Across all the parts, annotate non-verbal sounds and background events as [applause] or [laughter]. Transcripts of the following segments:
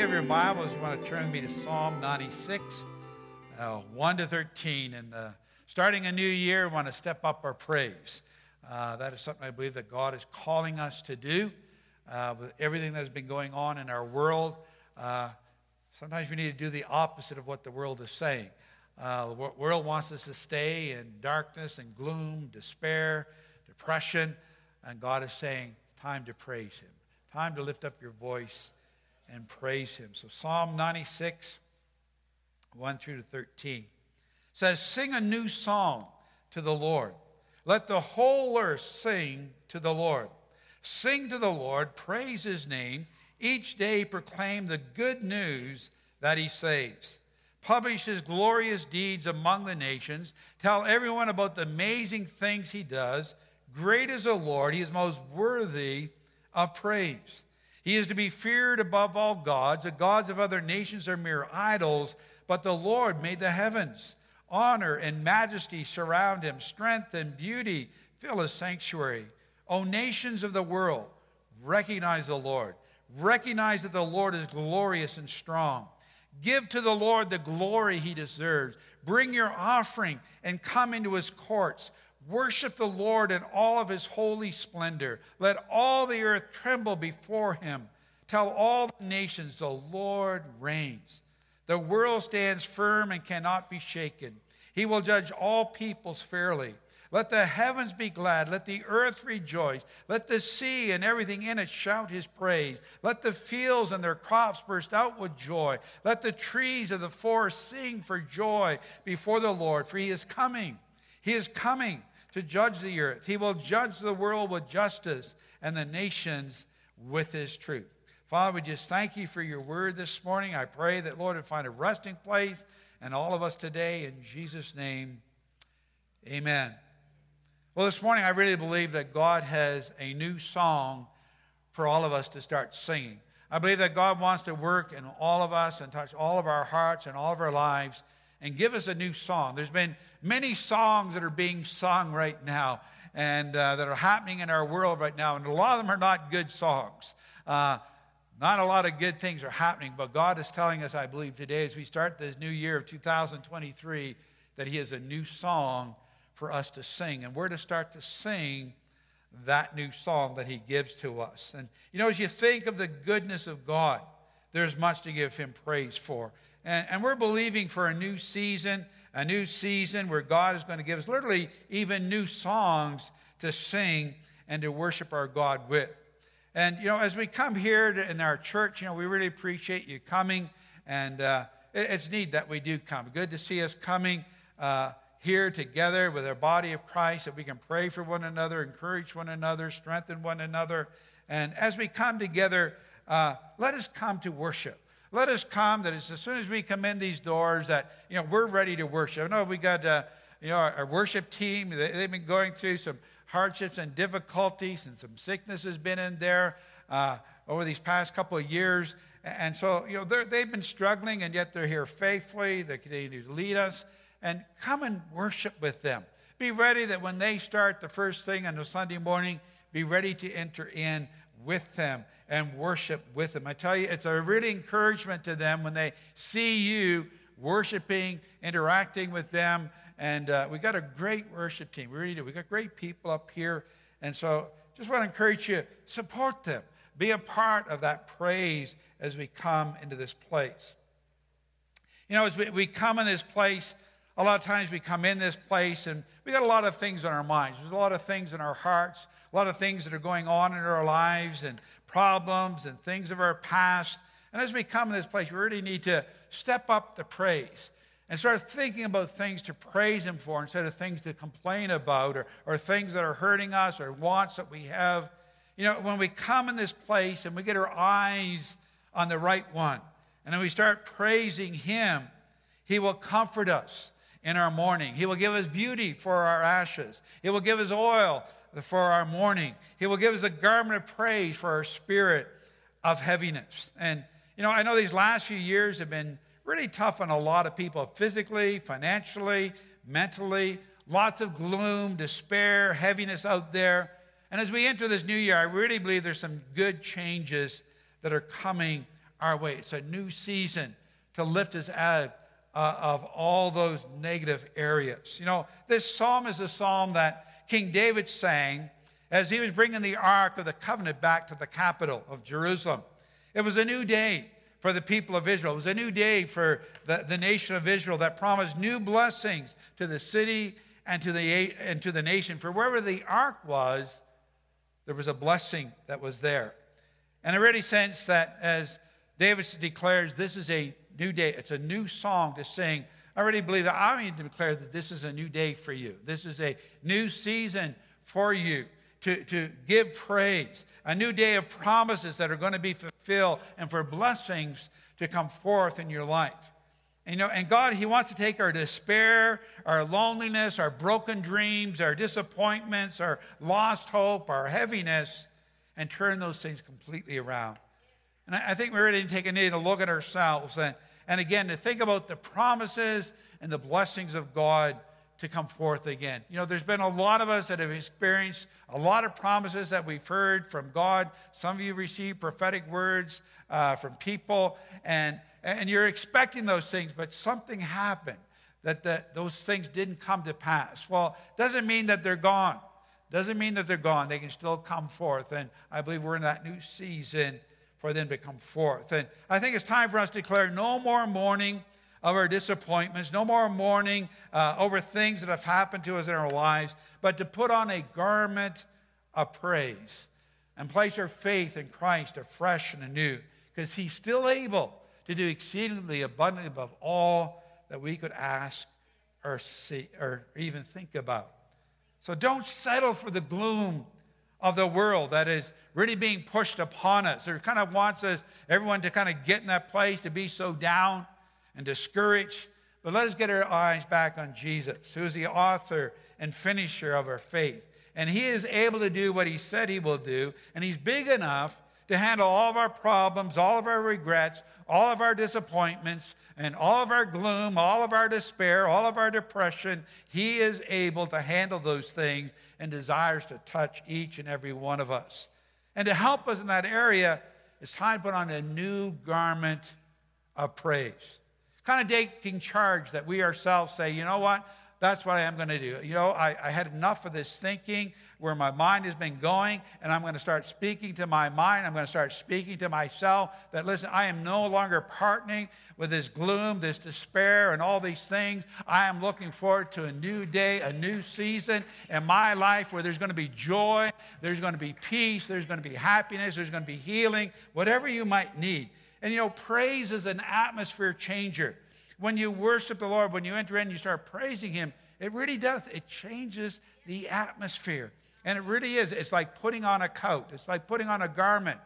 you have your Bibles, you want to turn me to Psalm 96, uh, 1 to 13. And uh, starting a new year, we want to step up our praise. Uh, that is something I believe that God is calling us to do uh, with everything that's been going on in our world. Uh, sometimes we need to do the opposite of what the world is saying. Uh, the world wants us to stay in darkness and gloom, despair, depression. And God is saying, time to praise Him, time to lift up your voice and praise him. So Psalm 96, 1 through to 13 says, Sing a new song to the Lord. Let the whole earth sing to the Lord. Sing to the Lord, praise his name. Each day proclaim the good news that he saves. Publish his glorious deeds among the nations. Tell everyone about the amazing things he does. Great is the Lord, he is most worthy of praise. He is to be feared above all gods. The gods of other nations are mere idols, but the Lord made the heavens. Honor and majesty surround him, strength and beauty fill his sanctuary. O nations of the world, recognize the Lord. Recognize that the Lord is glorious and strong. Give to the Lord the glory he deserves. Bring your offering and come into his courts. Worship the Lord in all of his holy splendor. Let all the earth tremble before him. Tell all the nations the Lord reigns. The world stands firm and cannot be shaken. He will judge all peoples fairly. Let the heavens be glad. Let the earth rejoice. Let the sea and everything in it shout his praise. Let the fields and their crops burst out with joy. Let the trees of the forest sing for joy before the Lord, for he is coming. He is coming to judge the earth. He will judge the world with justice and the nations with his truth. Father, we just thank you for your word this morning. I pray that, Lord, would find a resting place and all of us today. In Jesus' name, amen. Well, this morning, I really believe that God has a new song for all of us to start singing. I believe that God wants to work in all of us and touch all of our hearts and all of our lives and give us a new song. There's been many songs that are being sung right now and uh, that are happening in our world right now, and a lot of them are not good songs. Uh, not a lot of good things are happening, but God is telling us, I believe, today as we start this new year of 2023, that He has a new song for us to sing. And we're to start to sing that new song that He gives to us. And, you know, as you think of the goodness of God, there's much to give Him praise for. And, and we're believing for a new season, a new season where God is going to give us literally even new songs to sing and to worship our God with. And, you know, as we come here to, in our church, you know, we really appreciate you coming. And uh, it, it's neat that we do come. Good to see us coming uh, here together with our body of Christ, that we can pray for one another, encourage one another, strengthen one another. And as we come together, uh, let us come to worship. Let us come that as soon as we come in these doors that, you know, we're ready to worship. I know we got, uh, you know, our, our, worship team, they, have been going through some hardships and difficulties and some sickness has been in there uh, over these past couple of years. And so, you know, they've been struggling and yet they're here faithfully. They continue to lead us. And come and worship with them. Be ready that when they start the first thing on a Sunday morning, be ready to enter in with them and worship with them. I tell you, it's a really encouragement to them when they see you worshiping, interacting with them. And uh, we got a great worship team. We really do. We got great people up here. And so just want to encourage you, support them. Be a part of that praise as we come into this place. You know, as we, we come in this place, a lot of times we come in this place and we got a lot of things on our minds. There's a lot of things in our hearts, a lot of things that are going on in our lives, and problems and things of our past. And as we come to this place, we really need to step up the praise and start thinking about things to praise Him for instead of things to complain about or, or things that are hurting us or wants that we have. You know, when we come in this place and we get our eyes on the right one, and then we start praising Him, He will comfort us in our mourning. He will give us beauty for our ashes. He will give us oil for our mourning. He will give us a garment of praise for our spirit of heaviness. And, you know, I know these last few years have been really tough on a lot of people physically, financially, mentally. Lots of gloom, despair, heaviness out there. And as we enter this new year, I really believe there's some good changes that are coming our way. It's a new season to lift us out uh, of all those negative areas. You know, this psalm is a psalm that King David sang as he was bringing the Ark of the Covenant back to the capital of Jerusalem. It was a new day for the people of Israel. It was a new day for the, the nation of Israel that promised new blessings to the city and to the, and to the nation. For wherever the ark was, there was a blessing that was there. And I really sense that as David declares, this is a new day, it's a new song to sing. I really believe that I need to declare that this is a new day for you. This is a new season for you to, to give praise, a new day of promises that are going to be fulfilled, and for blessings to come forth in your life. And, you know, and God, He wants to take our despair, our loneliness, our broken dreams, our disappointments, our lost hope, our heaviness, and turn those things completely around. And I, I think we really need to take a need to look at ourselves and, and again to think about the promises and the blessings of God to come forth again. You know, there's been a lot of us that have experienced a lot of promises that we've heard from God. Some of you received prophetic words uh, from people, and, and you're expecting those things, but something happened that the, those things didn't come to pass. Well, doesn't mean that they're gone. Doesn't mean that they're gone. They can still come forth. And I believe we're in that new season for them to come forth. And I think it's time for us to declare no more mourning of our disappointments, no more mourning uh, over things that have happened to us in our lives, but to put on a garment of praise and place our faith in Christ afresh and anew, because He's still able to do exceedingly abundantly above all that we could ask or see or even think about. So don't settle for the gloom of the world that is really being pushed upon us. It kind of wants us, everyone to kind of get in that place to be so down and discouraged. But let us get our eyes back on Jesus, who is the author and finisher of our faith. And he is able to do what he said he will do, and he's big enough to handle all of our problems, all of our regrets, all of our disappointments, and all of our gloom, all of our despair, all of our depression. He is able to handle those things and desires to touch each and every one of us. And to help us in that area, it's time to put on a new garment of praise kind of taking charge that we ourselves say, you know what? That's what I am going to do. You know, I, I had enough of this thinking where my mind has been going, and I'm going to start speaking to my mind. I'm going to start speaking to myself that, listen, I am no longer partnering with this gloom, this despair, and all these things. I am looking forward to a new day, a new season in my life where there's going to be joy, there's going to be peace, there's going to be happiness, there's going to be healing, whatever you might need. And you know, praise is an atmosphere changer. When you worship the Lord, when you enter in, you start praising Him, it really does. It changes the atmosphere. And it really is. It's like putting on a coat, it's like putting on a garment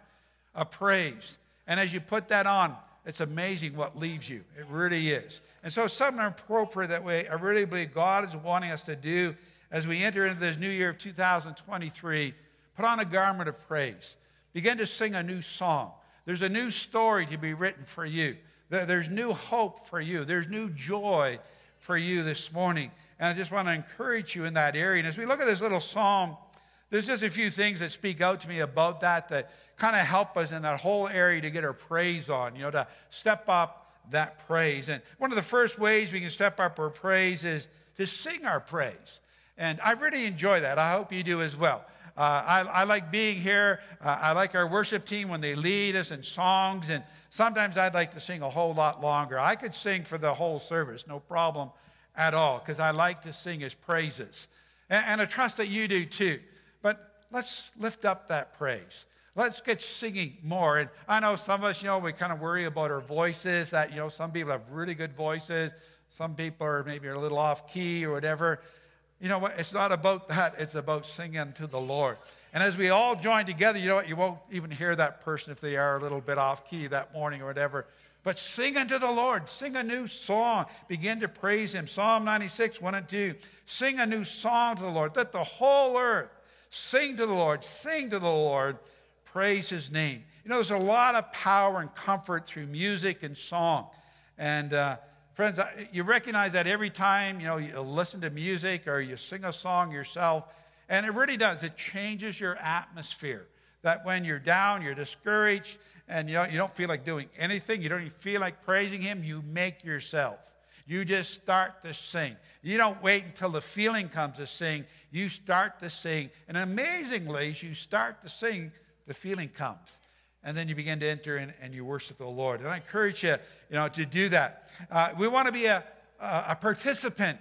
of praise. And as you put that on, it's amazing what leaves you. It really is. And so, something appropriate that way, I really believe God is wanting us to do as we enter into this new year of 2023 put on a garment of praise. Begin to sing a new song. There's a new story to be written for you. There's new hope for you. There's new joy for you this morning. And I just want to encourage you in that area. And as we look at this little psalm, there's just a few things that speak out to me about that that kind of help us in that whole area to get our praise on, you know, to step up that praise. And one of the first ways we can step up our praise is to sing our praise. And I really enjoy that. I hope you do as well. Uh, I, I, like being here. Uh, I like our worship team when they lead us in songs, and sometimes I'd like to sing a whole lot longer. I could sing for the whole service, no problem at all, because I like to sing his praises. And, and I trust that you do too. Let's lift up that praise. Let's get singing more. And I know some of us, you know, we kind of worry about our voices, that, you know, some people have really good voices. Some people are maybe a little off key or whatever. You know what? It's not about that. It's about singing to the Lord. And as we all join together, you know what? You won't even hear that person if they are a little bit off key that morning or whatever. But sing unto the Lord. Sing a new song. Begin to praise Him. Psalm 96, 1 and 2. Sing a new song to the Lord. Let the whole earth sing to the Lord. Sing to the Lord. Praise His name. You know, there's a lot of power and comfort through music and song. And, uh, Friends, you recognize that every time, you know, you listen to music or you sing a song yourself, and it really does. It changes your atmosphere. That when you're down, you're discouraged, and you, know, you don't feel like doing anything, you don't even feel like praising Him, you make yourself. You just start to sing. You don't wait until the feeling comes to sing. You start to sing. And amazingly, as you start to sing, the feeling comes. And then you begin to enter in and you worship the Lord. And I encourage you, you know, to do that. Uh, we want to be a, a participant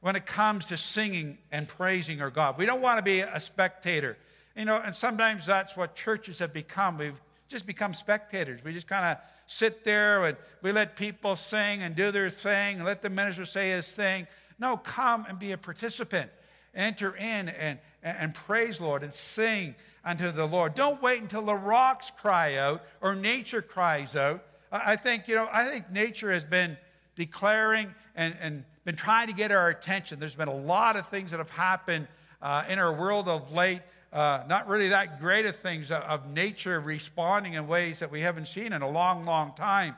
when it comes to singing and praising our God. We don't want to be a spectator. You know, and sometimes that's what churches have become. We've just become spectators. We just kind of sit there and we let people sing and do their thing and let the minister say his thing. No, come and be a participant. Enter in and, and praise Lord and sing unto the Lord. Don't wait until the rocks cry out or nature cries out. I think, you know, I think nature has been declaring and, and been trying to get our attention. There's been a lot of things that have happened uh, in our world of late uh, not really that great of things of nature responding in ways that we haven't seen in a long, long time.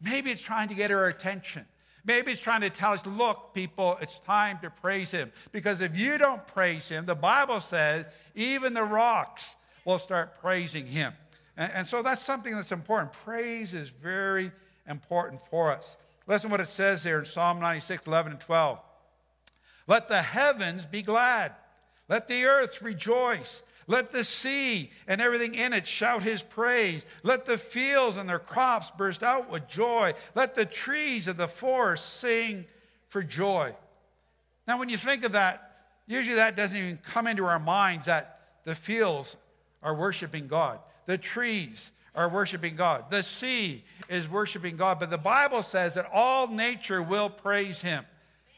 Maybe it's trying to get our attention. Maybe it's trying to tell us, look, people, it's time to praise Him. Because if you don't praise Him, the Bible says even the rocks will start praising Him. And, and so that's something that's important. Praise is very important for us. Listen what it says here in Psalm 96, 11 and 12. Let the heavens be glad let the earth rejoice. Let the sea and everything in it shout his praise. Let the fields and their crops burst out with joy. Let the trees of the forest sing for joy. Now, when you think of that, usually that doesn't even come into our minds that the fields are worshiping God, the trees are worshiping God, the sea is worshiping God. But the Bible says that all nature will praise him.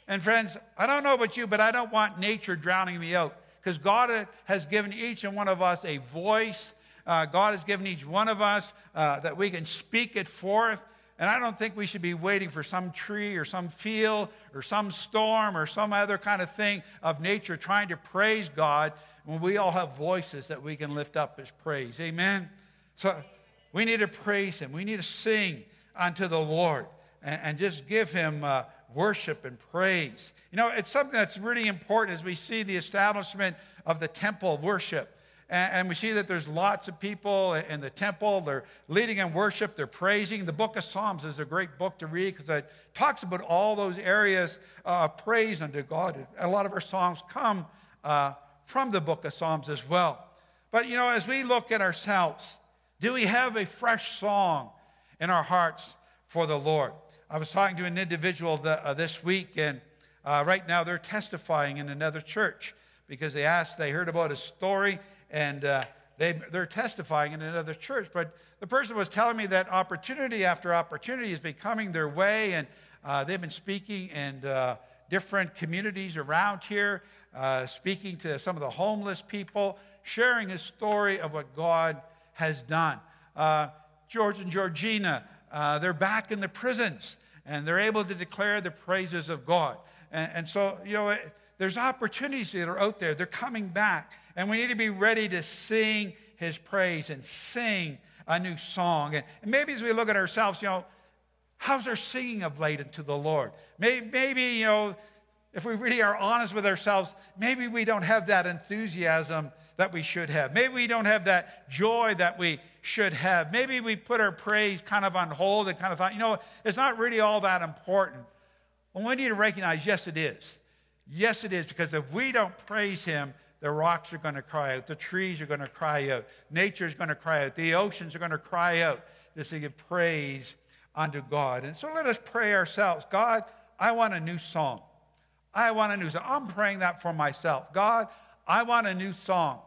And friends, I don't know about you, but I don't want nature drowning me out because God has given each and one of us a voice. Uh, God has given each one of us uh, that we can speak it forth. And I don't think we should be waiting for some tree or some field or some storm or some other kind of thing of nature trying to praise God when we all have voices that we can lift up as praise. Amen? So we need to praise Him. We need to sing unto the Lord and, and just give Him uh, worship and praise. You know, it's something that's really important as we see the establishment of the temple worship. And, we see that there's lots of people in the temple. They're leading in worship, they're praising. The book of Psalms is a great book to read because it talks about all those areas of praise unto God. A lot of our songs come uh, from the book of Psalms as well. But, you know, as we look at ourselves, do we have a fresh song in our hearts for the Lord? I was talking to an individual the, uh, this week, and uh, right now they're testifying in another church because they asked, they heard about a story, and uh, they, they're testifying in another church. But the person was telling me that opportunity after opportunity is becoming their way, and uh, they've been speaking in uh, different communities around here, uh, speaking to some of the homeless people, sharing a story of what God has done. George and Georgina, they're back in the prisons and they're able to declare the praises of God. And, and so, you know, there's opportunities that are out there. They're coming back. And we need to be ready to sing his praise and sing a new song. And, and maybe as we look at ourselves, you know, how's our singing of late unto the Lord? Maybe, maybe, you know, if we really are honest with ourselves, maybe we don't have that enthusiasm that we should have. Maybe we don't have that joy that we should have. Maybe we put our praise kind of on hold and kind of thought, you know, it's not really all that important. Well, we need to recognize, yes, it is. Yes, it is, because if we don't praise Him, the rocks are going to cry out, the trees are going to cry out, nature is going to cry out, the oceans are going to cry out to give praise unto God. And so let us pray ourselves God, I want a new song. I want a new song. I'm praying that for myself. God, I want a new song.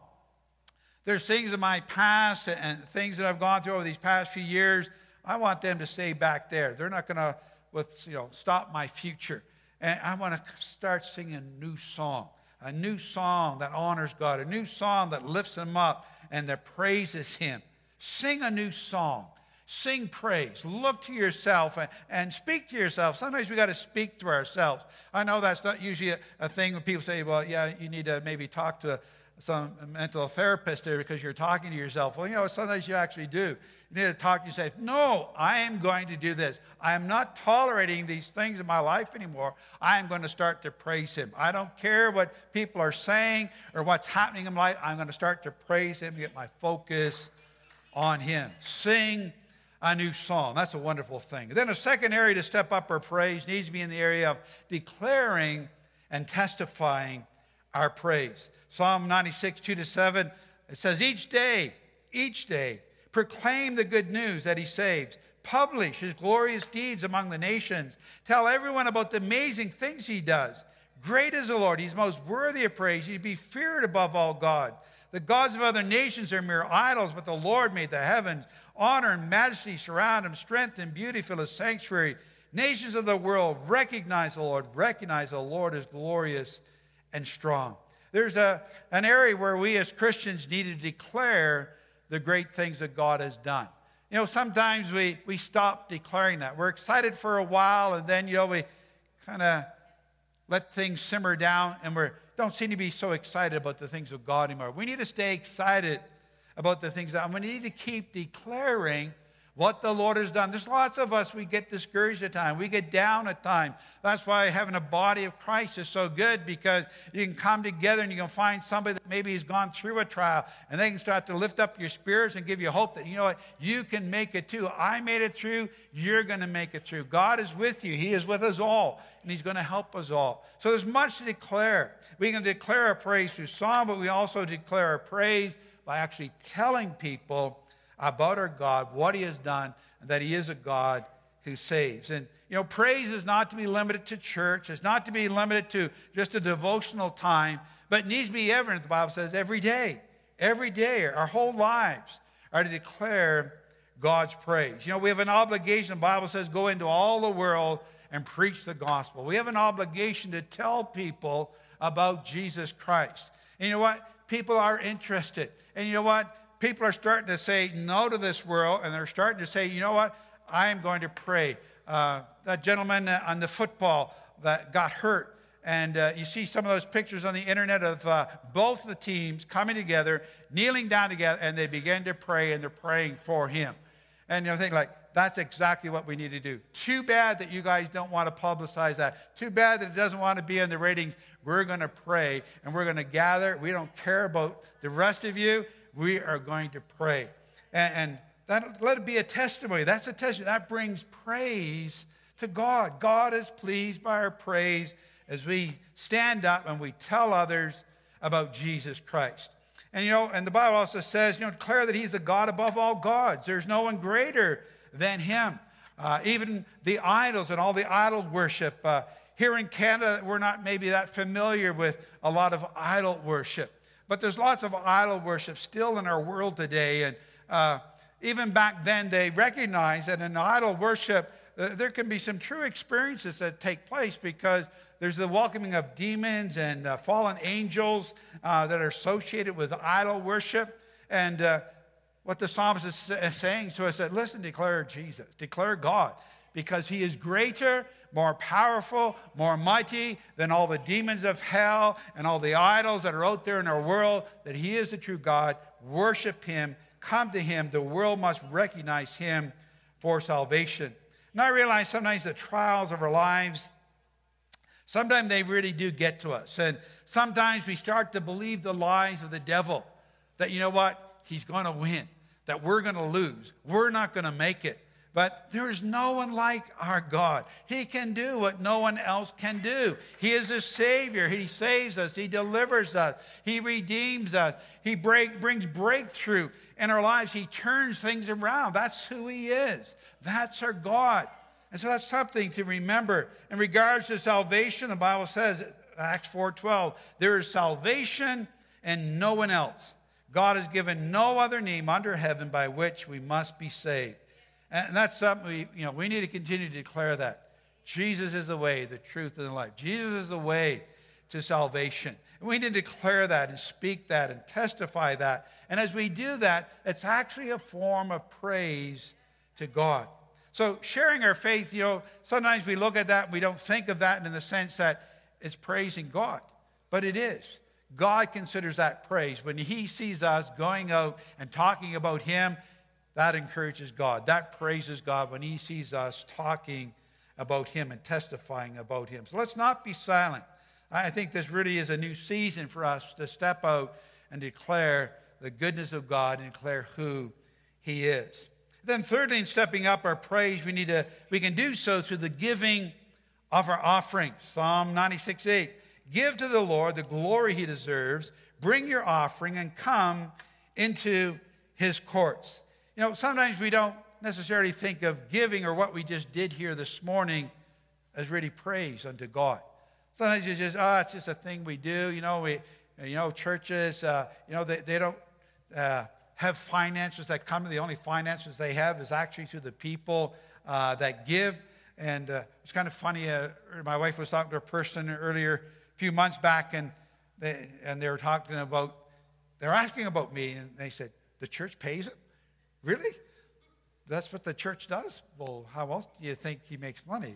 There's things in my past and things that I've gone through over these past few years. I want them to stay back there. They're not going to with, you know, stop my future. And I want to start singing a new song, a new song that honors God, a new song that lifts Him up and that praises Him. Sing a new song. Sing praise. Look to yourself and, and speak to yourself. Sometimes we got to speak to ourselves. I know that's not usually a, a thing when people say, well, yeah, you need to maybe talk to some mental therapist there because you're talking to yourself. Well, you know, sometimes you actually do. You need to talk to yourself. No, I am going to do this. I am not tolerating these things in my life anymore. I am going to start to praise Him. I don't care what people are saying or what's happening in my life. I'm going to start to praise Him, get my focus on him. Sing a new song. That's a wonderful thing. Then a second area to step up our praise needs to be in the area of declaring and testifying our praise. Psalm 96, 2 to 7, it says, Each day, each day, proclaim the good news that he saves. Publish his glorious deeds among the nations. Tell everyone about the amazing things he does. Great is the Lord. He's most worthy of praise. He'd be feared above all God. The gods of other nations are mere idols, but the Lord made the heavens. Honor and majesty surround him. Strength and beauty fill his sanctuary. Nations of the world recognize the Lord. Recognize the Lord is glorious and strong. There's a, an area where we as Christians need to declare the great things that God has done. You know, sometimes we, we stop declaring that. We're excited for a while, and then, you know, we kind of let things simmer down, and we don't seem to be so excited about the things of God anymore. We need to stay excited about the things that we need to keep declaring what the Lord has done. There's lots of us, we get discouraged at times. We get down at times. That's why having a body of Christ is so good because you can come together and you can find somebody that maybe has gone through a trial and they can start to lift up your spirits and give you hope that, you know what, you can make it too. I made it through. You're going to make it through. God is with you. He is with us all and He's going to help us all. So there's much to declare. We can declare our praise through song, but we also declare our praise by actually telling people about our God, what He has done, and that He is a God who saves. And, you know, praise is not to be limited to church, it's not to be limited to just a devotional time, but it needs to be evident, the Bible says, every day. Every day, our whole lives are to declare God's praise. You know, we have an obligation, the Bible says, go into all the world and preach the gospel. We have an obligation to tell people about Jesus Christ. And you know what? People are interested. And you know what? People are starting to say no to this world, and they're starting to say, you know what? I am going to pray. Uh, that gentleman on the football that got hurt, and uh, you see some of those pictures on the internet of uh, both the teams coming together, kneeling down together, and they begin to pray, and they're praying for him. And you think like, that's exactly what we need to do. Too bad that you guys don't want to publicize that. Too bad that it doesn't want to be in the ratings. We're going to pray and we're going to gather. We don't care about the rest of you we are going to pray. And, and that, let it be a testimony. That's a testimony. That brings praise to God. God is pleased by our praise as we stand up and we tell others about Jesus Christ. And you know, and the Bible also says, you know, declare that He's the God above all gods. There's no one greater than Him. Uh, even the idols and all the idol worship. Uh, here in Canada, we're not maybe that familiar with a lot of idol worship. But there's lots of idol worship still in our world today. And uh, even back then, they recognized that in idol worship, uh, there can be some true experiences that take place because there's the welcoming of demons and uh, fallen angels uh, that are associated with idol worship. And uh, what the psalmist is saying to us that, listen, declare Jesus, declare God, because he is greater more powerful, more mighty than all the demons of hell and all the idols that are out there in our world, that He is the true God. Worship Him, come to Him. The world must recognize Him for salvation. And I realize sometimes the trials of our lives, sometimes they really do get to us. And sometimes we start to believe the lies of the devil that, you know what, he's going to win, that we're going to lose, we're not going to make it. But there's no one like our God. He can do what no one else can do. He is a Savior. He saves us, He delivers us, He redeems us, He break, brings breakthrough in our lives. He turns things around. That's who He is. That's our God. And so that's something to remember. In regards to salvation, the Bible says, Acts 4:12, there is salvation and no one else. God has given no other name under heaven by which we must be saved. And that's something we, you know, we need to continue to declare that. Jesus is the way, the truth, and the life. Jesus is the way to salvation. And we need to declare that and speak that and testify that. And as we do that, it's actually a form of praise to God. So sharing our faith, you know, sometimes we look at that and we don't think of that in the sense that it's praising God. But it is. God considers that praise. When he sees us going out and talking about him, that encourages God. That praises God when He sees us talking about Him and testifying about Him. So let's not be silent. I think this really is a new season for us to step out and declare the goodness of God and declare who he is. Then thirdly, in stepping up our praise, we need to we can do so through the giving of our offerings. Psalm 96, 8. Give to the Lord the glory he deserves. Bring your offering and come into his courts. You know, sometimes we don't necessarily think of giving or what we just did here this morning as really praise unto God. Sometimes you just, oh, it's just a thing we do. You know, we, you know, churches, uh, you know, they, they don't uh, have finances that come. The only finances they have is actually to the people uh, that give. And uh, it's kind of funny. Uh, my wife was talking to a person earlier, a few months back, and they, and they were talking about, they were asking about me, and they said, the church pays him? Really? That's what the church does? Well, how else do you think he makes money?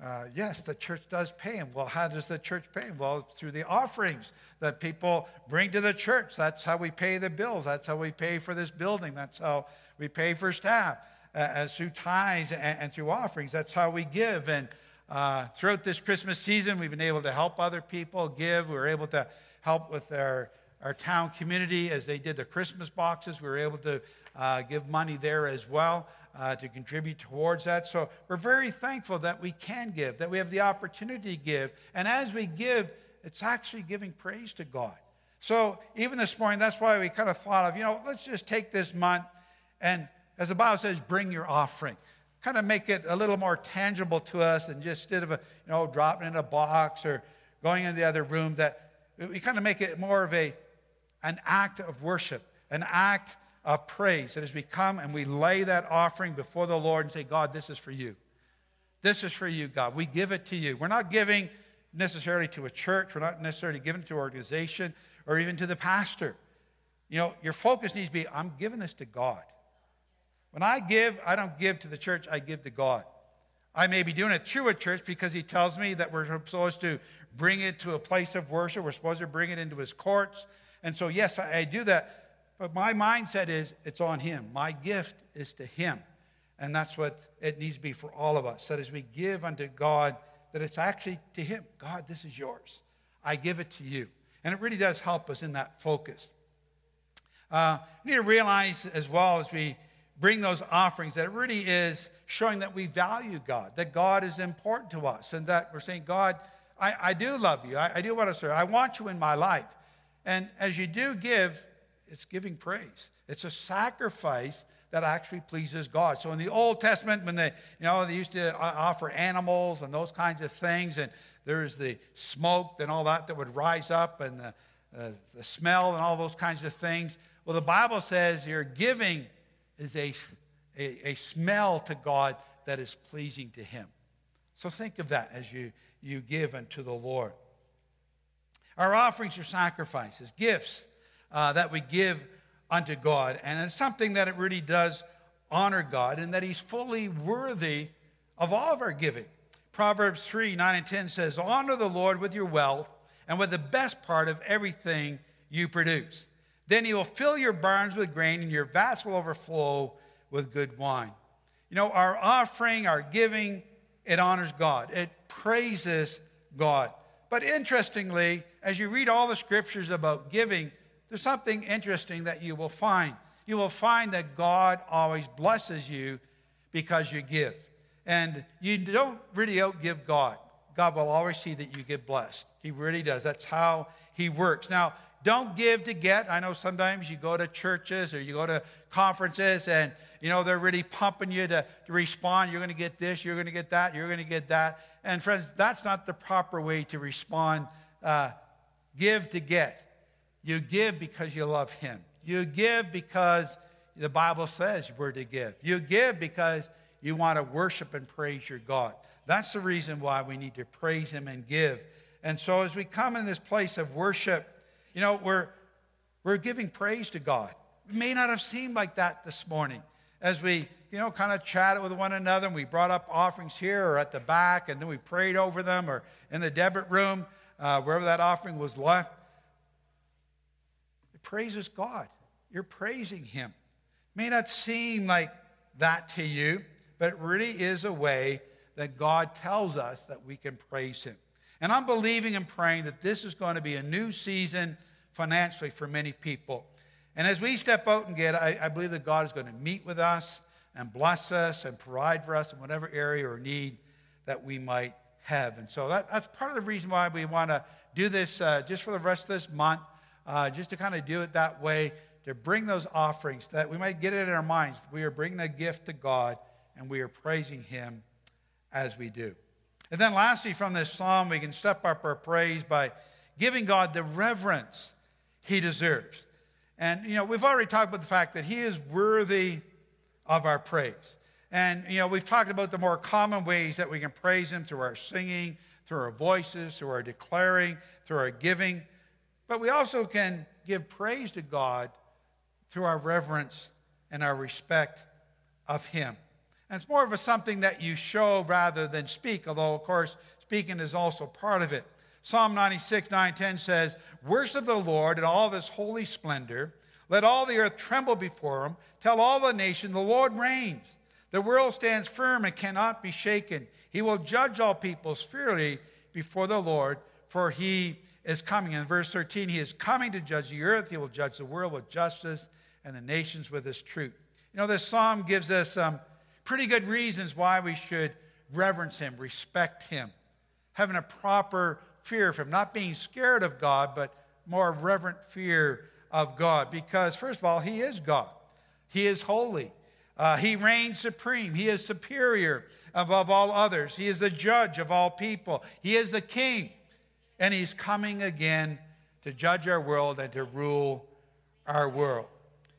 Uh, yes, the church does pay him. Well, how does the church pay him? Well, through the offerings that people bring to the church. That's how we pay the bills. That's how we pay for this building. That's how we pay for staff. Uh, through tithes and, and, through offerings. That's how we give. And uh, throughout this Christmas season, we've been able to help other people give. We were able to help with our, our town community as they did the Christmas boxes. We were able to uh, give money there as well uh, to contribute towards that. So we're very thankful that we can give, that we have the opportunity to give. And as we give, it's actually giving praise to God. So even this morning, that's why we kind of thought of, you know, let's just take this month and, as the Bible says, bring your offering. Kind of make it a little more tangible to us than just instead of, a, you know, dropping in a box or going in the other room, that we kind of make it more of a, an act of worship, an act of praise. That as we come and we lay that offering before the Lord and say, God, this is for you. This is for you, God. We give it to you. We're not giving necessarily to a church, we're not necessarily giving to an organization or even to the pastor. You know, your focus needs to be I'm giving this to God. When I give, I don't give to the church, I give to God. I may be doing it through a church because he tells me that we're supposed to bring it to a place of worship. We're supposed to bring it into his courts. And so, yes, I do that. But my mindset is it's on Him. My gift is to Him. And that's what it needs to be for all of us. That as we give unto God, that it's actually to Him. God, this is yours. I give it to you. And it really does help us in that focus. Uh, we need to realize as well as we bring those offerings that it really is showing that we value God, that God is important to us, and that we're saying, God, I, I do love you. I, I do want to serve. I want you in my life. And as you do give, it's giving praise. It's a sacrifice that actually pleases God. So in the Old Testament, when they, you know, they used to offer animals and those kinds of things, and there's the smoke and all that that would rise up, and the, uh, the smell and all those kinds of things. Well, the Bible says your giving is a, a, a smell to God that is pleasing to Him. So think of that as you, you give unto the Lord. Our offerings are sacrifices, gifts uh, that we give unto God. And it's something that it really does honor God and that He's fully worthy of all of our giving. Proverbs 3 9 and 10 says, Honor the Lord with your wealth and with the best part of everything you produce. Then He will fill your barns with grain and your vats will overflow with good wine. You know, our offering, our giving, it honors God, it praises God. But interestingly, as you read all the scriptures about giving, there's something interesting that you will find. You will find that God always blesses you because you give. And you don't really outgive God. God will always see that you get blessed. He really does. That's how He works. Now, don't give to get. I know sometimes you go to churches or you go to conferences and you know they're really pumping you to, to respond. You're going to get this, you're going to get that, you're going to get that. And friends, that's not the proper way to respond. Uh, give to get. You give because you love Him. You give because the Bible says we're to give. You give because you want to worship and praise your God. That's the reason why we need to praise Him and give. And so as we come in this place of worship, you know, we're, we're giving praise to God. It may not have seemed like that this morning as we, you know, kind of chatted with one another and we brought up offerings here or at the back and then we prayed over them or in the debit room, uh, wherever that offering was left praises God. You're praising Him. May not seem like that to you, but it really is a way that God tells us that we can praise Him. And I'm believing and praying that this is going to be a new season financially for many people. And as we step out and get, I, I believe that God is going to meet with us and bless us and provide for us in whatever area or need that we might have. And so that, that's part of the reason why we want to do this uh, just for the rest of this month, uh, just to kind of do it that way, to bring those offerings, that we might get it in our minds. We are bringing a gift to God and we are praising Him as we do. And then lastly, from this psalm, we can step up our praise by giving God the reverence He deserves. And, you know, we've already talked about the fact that He is worthy of our praise. And, you know, we've talked about the more common ways that we can praise Him through our singing, through our voices, through our declaring, through our giving. But we also can give praise to God through our reverence and our respect of Him. And it's more of a something that you show rather than speak, although, of course, speaking is also part of it. Psalm 96, 9, 10 says, Worship the Lord in all his holy splendor. Let all the earth tremble before him. Tell all the nation, the Lord reigns. The world stands firm and cannot be shaken. He will judge all peoples fairly before the Lord, for he is coming. In verse 13, he is coming to judge the earth. He will judge the world with justice and the nations with his truth. You know, this psalm gives us some pretty good reasons why we should reverence him, respect him, having a proper fear of him, not being scared of God, but more reverent fear of God. Because, first of all, he is God, he is holy, uh, he reigns supreme, he is superior above all others, he is the judge of all people, he is the king, and he's coming again to judge our world and to rule our world.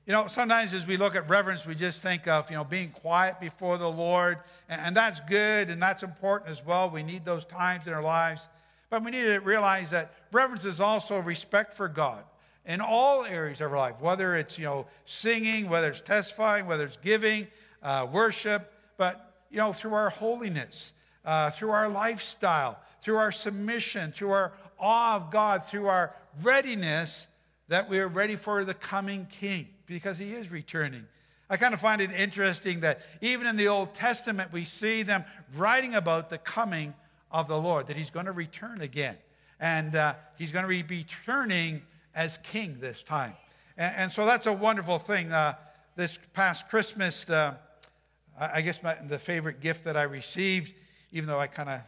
You know, sometimes as we look at reverence, we just think of, you know, being quiet before the Lord, and, and that's good and that's important as well. We need those times in our lives. But we need to realize that reverence is also respect for God in all areas of our life, whether it's, you know, singing, whether it's testifying, whether it's giving, uh, worship, but, you know, through our holiness, uh, through our lifestyle, through our submission, through our awe of God, through our readiness that we are ready for the coming King because he is returning. I kind of find it interesting that even in the Old Testament, we see them writing about the coming of the Lord, that he's going to return again. And uh, he's going to be returning as king this time. And, and so that's a wonderful thing. Uh, this past Christmas, uh, I guess my, the favorite gift that I received, even though I kind of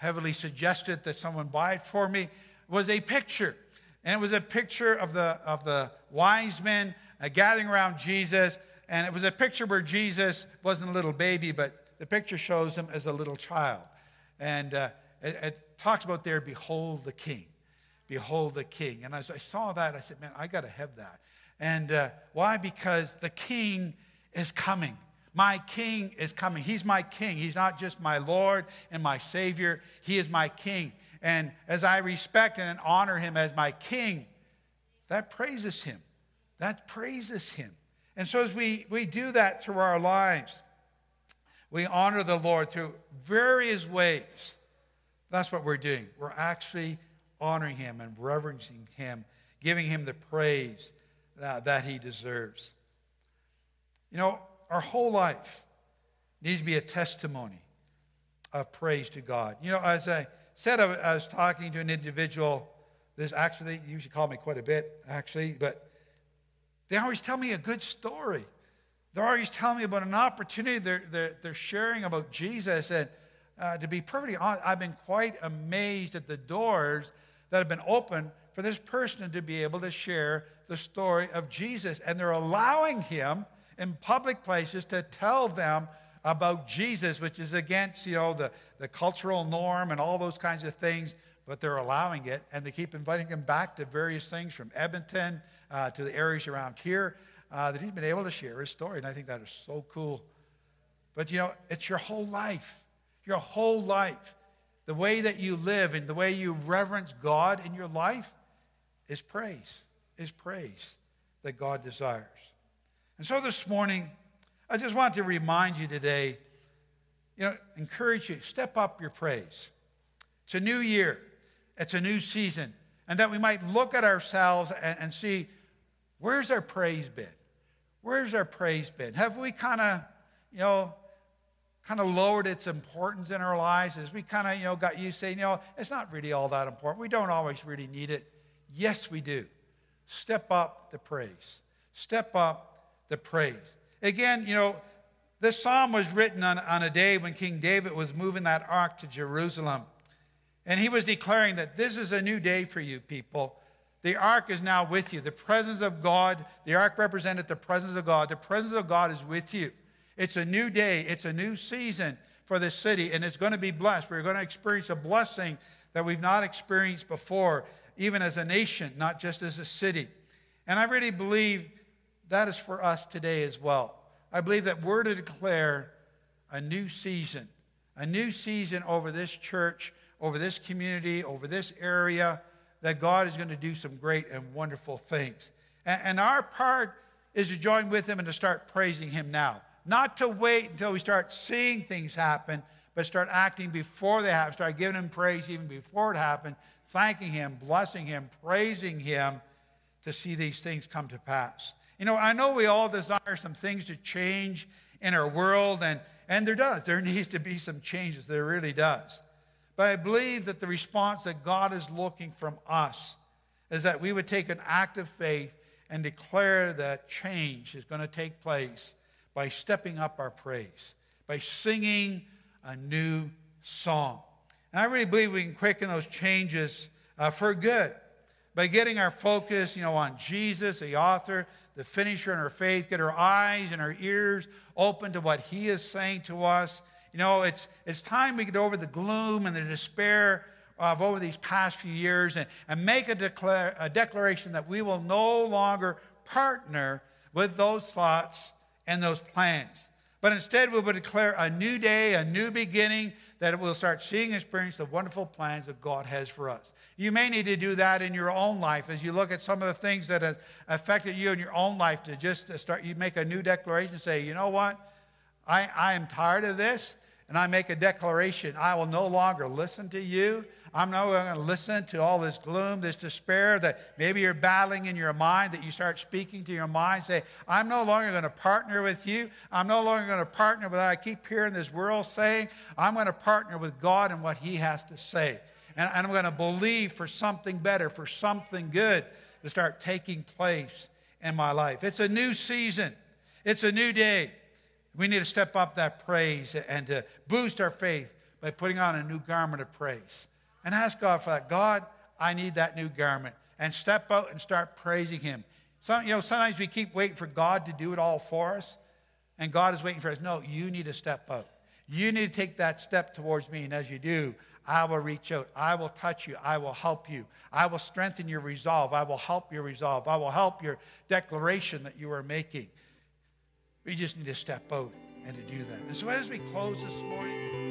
heavily suggested that someone buy it for me, was a picture. And it was a picture of the, of the wise men uh, gathering around Jesus. And it was a picture where Jesus wasn't a little baby, but the picture shows him as a little child. And uh, it, it, talks about there, behold the king. Behold the king. And as I saw that, I said, man, I got to have that. And uh, why? Because the king is coming. My king is coming. He's my king. He's not just my Lord and my Savior, he is my king. And as I respect and honor him as my king, that praises him. That praises him. And so as we, we do that through our lives, we honor the Lord through various ways. That's what we're doing. We're actually honoring him and reverencing him, giving him the praise that, that he deserves. You know, our whole life needs to be a testimony of praise to God. You know, as I said I, was talking to an individual. This actually, you should call me quite a bit, actually, but they always tell me a good story. They're always telling me about an opportunity they're, they're, they're sharing about Jesus. And uh, to be perfectly honest, I've been quite amazed at the doors that have been opened for this person to be able to share the story of Jesus. And they're allowing him in public places to tell them about Jesus, which is against, you know, the, the cultural norm and all those kinds of things, but they're allowing it. And they keep inviting him back to various things from Edmonton uh, to the areas around here uh, that he's been able to share his story. And I think that is so cool. But, you know, it's your whole life. Your whole life. The way that you live and the way you reverence God in your life is praise, is praise that God desires. And so this morning, I just want to remind you today, you know, encourage you, step up your praise. It's a new year, it's a new season, and that we might look at ourselves and, and see where's our praise been? Where's our praise been? Have we kind of, you know, kind of lowered its importance in our lives as we kind of, you know, got used to saying, you know, it's not really all that important. We don't always really need it. Yes, we do. step up the praise. Step up the praise. Again, you know, this psalm was written on, on a day when King David was moving that ark to Jerusalem. And he was declaring that this is a new day for you, people. The ark is now with you. The presence of God, the ark represented the presence of God. The presence of God is with you. It's a new day, it's a new season for this city, and it's going to be blessed. We're going to experience a blessing that we've not experienced before, even as a nation, not just as a city. And I really believe that is for us today as well. I believe that we're to declare a new season, a new season over this church, over this community, over this area, that God is going to do some great and wonderful things. And, and our part is to join with Him and to start praising Him now. Not to wait until we start seeing things happen, but start acting before they happen, start giving Him praise even before it happened, thanking Him, blessing Him, praising Him to see these things come to pass. You know, I know we all desire some things to change in our world, and, and there does. There [laughs] needs to be some changes. There really does. But I believe that the response that God is looking from us is that we would take an act of faith and declare that change is going to take place by stepping up our praise, by singing a new song. And I really believe we can quicken those changes uh, for good by getting our focus, you know, on Jesus, the author, the finisher in our faith, get our eyes and our ears open to what He is saying to us. You know, it's, it's time we get over the gloom and the despair of over these past few years and, and make a, declare, a declaration that we will no longer partner with those thoughts and those plans. But instead, we will declare a new day, a new beginning, that we'll start seeing and experience the wonderful plans that God has for us. You may need to do that in your own life as you look at some of the things that have affected you in your own life to just start, you make a new declaration, say, you know what? I, I am tired of this, and I make a declaration. I will no longer listen to you. I'm not going to listen to all this gloom, this despair that maybe you're battling in your mind, that you start speaking to your mind. Say, I'm no longer going to partner with you. I'm no longer going to partner with I keep hearing this world saying. I'm going to partner with God and what He has to say. And, and I'm going to believe for something better, for something good to start taking place in my life. It's a new season, it's a new day. We need to step up that praise and to boost our faith by putting on a new garment of praise and ask God for that. God, I need that new garment. And step out and start praising Him. Some, you know, sometimes we keep waiting for God to do it all for us, and God is waiting for us. No, you need to step out. You need to take that step towards me, and as you do, I will reach out. I will touch you. I will help you. I will strengthen your resolve. I will help your resolve. I will help your declaration that you are making. We just need to step out and to do that. And so as we close this morning,